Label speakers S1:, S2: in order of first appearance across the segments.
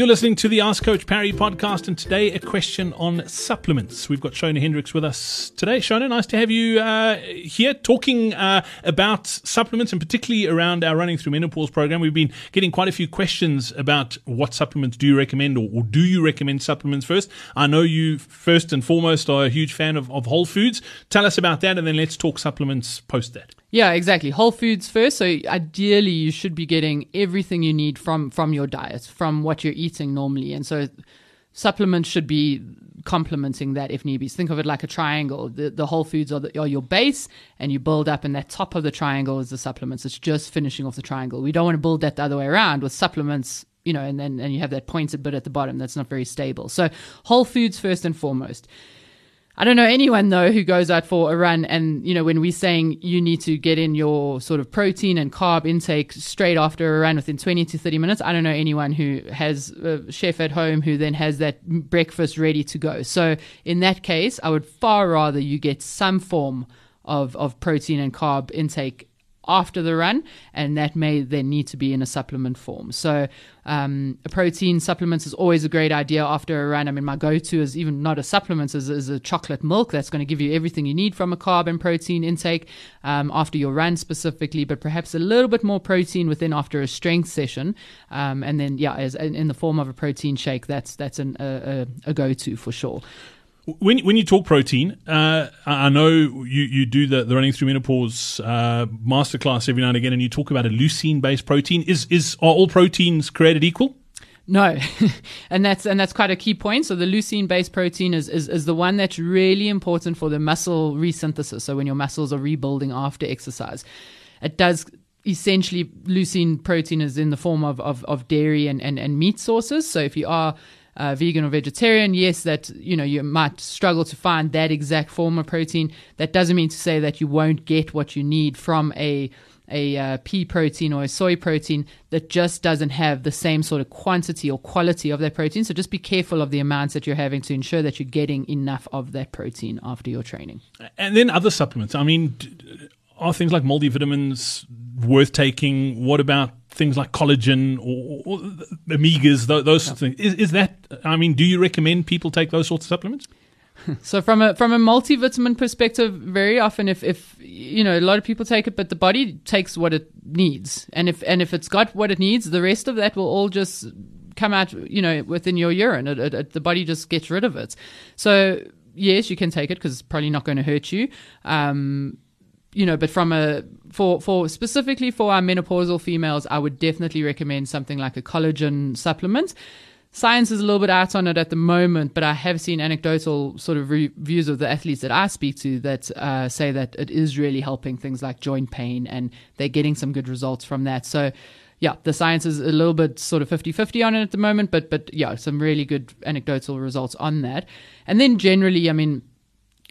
S1: You're listening to the Ask Coach Parry podcast, and today a question on supplements. We've got Shona Hendricks with us today. Shona, nice to have you uh, here talking uh, about supplements and particularly around our Running Through Menopause program. We've been getting quite a few questions about what supplements do you recommend or, or do you recommend supplements first? I know you, first and foremost, are a huge fan of, of whole foods. Tell us about that, and then let's talk supplements post that.
S2: Yeah, exactly. Whole foods first. So ideally, you should be getting everything you need from from your diet, from what you're eating normally, and so supplements should be complementing that if need be. Think of it like a triangle. The the whole foods are, the, are your base, and you build up, and that top of the triangle is the supplements. It's just finishing off the triangle. We don't want to build that the other way around with supplements. You know, and then and you have that pointed bit at the bottom that's not very stable. So whole foods first and foremost. I don't know anyone though who goes out for a run and you know when we're saying you need to get in your sort of protein and carb intake straight after a run within 20 to 30 minutes I don't know anyone who has a chef at home who then has that breakfast ready to go. So in that case I would far rather you get some form of of protein and carb intake after the run, and that may then need to be in a supplement form. So, um, a protein supplement is always a great idea after a run. I mean, my go to is even not a supplement, is, is, a chocolate milk that's going to give you everything you need from a carb and protein intake um, after your run specifically, but perhaps a little bit more protein within after a strength session. Um, and then, yeah, as in, the form of a protein shake, that's that's an, a, a, a go to for sure.
S1: When when you talk protein, uh, I know you, you do the, the running through menopause uh, masterclass every now and again, and you talk about a leucine based protein. Is is are all proteins created equal?
S2: No, and that's and that's quite a key point. So the leucine based protein is, is is the one that's really important for the muscle resynthesis. So when your muscles are rebuilding after exercise, it does essentially leucine protein is in the form of, of, of dairy and, and, and meat sources. So if you are uh, vegan or vegetarian, yes, that you know you might struggle to find that exact form of protein. That doesn't mean to say that you won't get what you need from a a uh, pea protein or a soy protein that just doesn't have the same sort of quantity or quality of that protein. So just be careful of the amounts that you're having to ensure that you're getting enough of that protein after your training.
S1: And then other supplements. I mean, are things like multivitamins worth taking? What about things like collagen or, or omegas, those, those yeah. things? Is, is that? I mean, do you recommend people take those sorts of supplements?
S2: So from a from a multivitamin perspective, very often if if you know a lot of people take it, but the body takes what it needs, and if and if it's got what it needs, the rest of that will all just come out, you know, within your urine. It, it, it, the body just gets rid of it. So yes, you can take it because it's probably not going to hurt you. Um, you know, but from a for for specifically for our menopausal females, I would definitely recommend something like a collagen supplement. Science is a little bit out on it at the moment, but I have seen anecdotal sort of reviews of the athletes that I speak to that uh, say that it is really helping things like joint pain and they're getting some good results from that. So, yeah, the science is a little bit sort of 50 50 on it at the moment, but, but yeah, some really good anecdotal results on that. And then generally, I mean,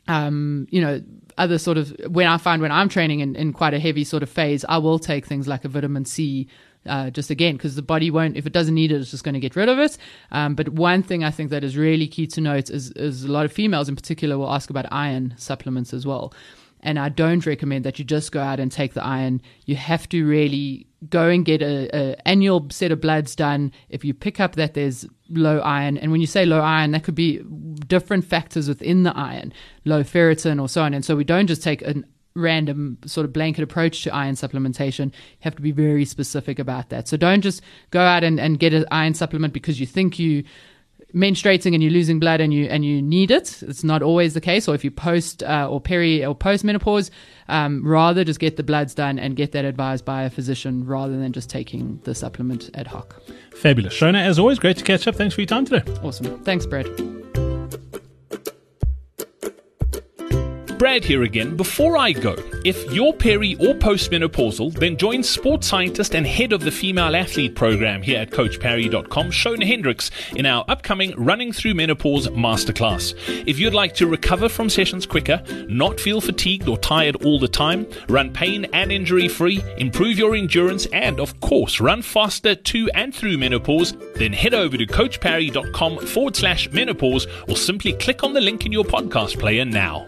S2: um, you know, other sort of when I find when I'm training in, in quite a heavy sort of phase, I will take things like a vitamin C. Uh, just again, because the body won't, if it doesn't need it, it's just going to get rid of it. Um, but one thing I think that is really key to note is, is a lot of females in particular will ask about iron supplements as well. And I don't recommend that you just go out and take the iron. You have to really go and get a, a, annual set of bloods done. If you pick up that there's low iron, and when you say low iron, that could be different factors within the iron, low ferritin or so on. And so we don't just take a random sort of blanket approach to iron supplementation. You have to be very specific about that. So don't just go out and, and get an iron supplement because you think you menstruating and you're losing blood and you and you need it. It's not always the case. Or if you post uh, or peri or post menopause, um, rather just get the bloods done and get that advised by a physician rather than just taking the supplement ad hoc.
S1: Fabulous, Shona. As always, great to catch up. Thanks for your time today.
S2: Awesome. Thanks, Brad.
S3: Brad here again. Before I go, if you're peri or postmenopausal, then join sports scientist and head of the female athlete program here at CoachParry.com, Shona Hendricks, in our upcoming Running Through Menopause Masterclass. If you'd like to recover from sessions quicker, not feel fatigued or tired all the time, run pain and injury free, improve your endurance, and of course, run faster to and through menopause, then head over to CoachParry.com forward slash menopause or simply click on the link in your podcast player now.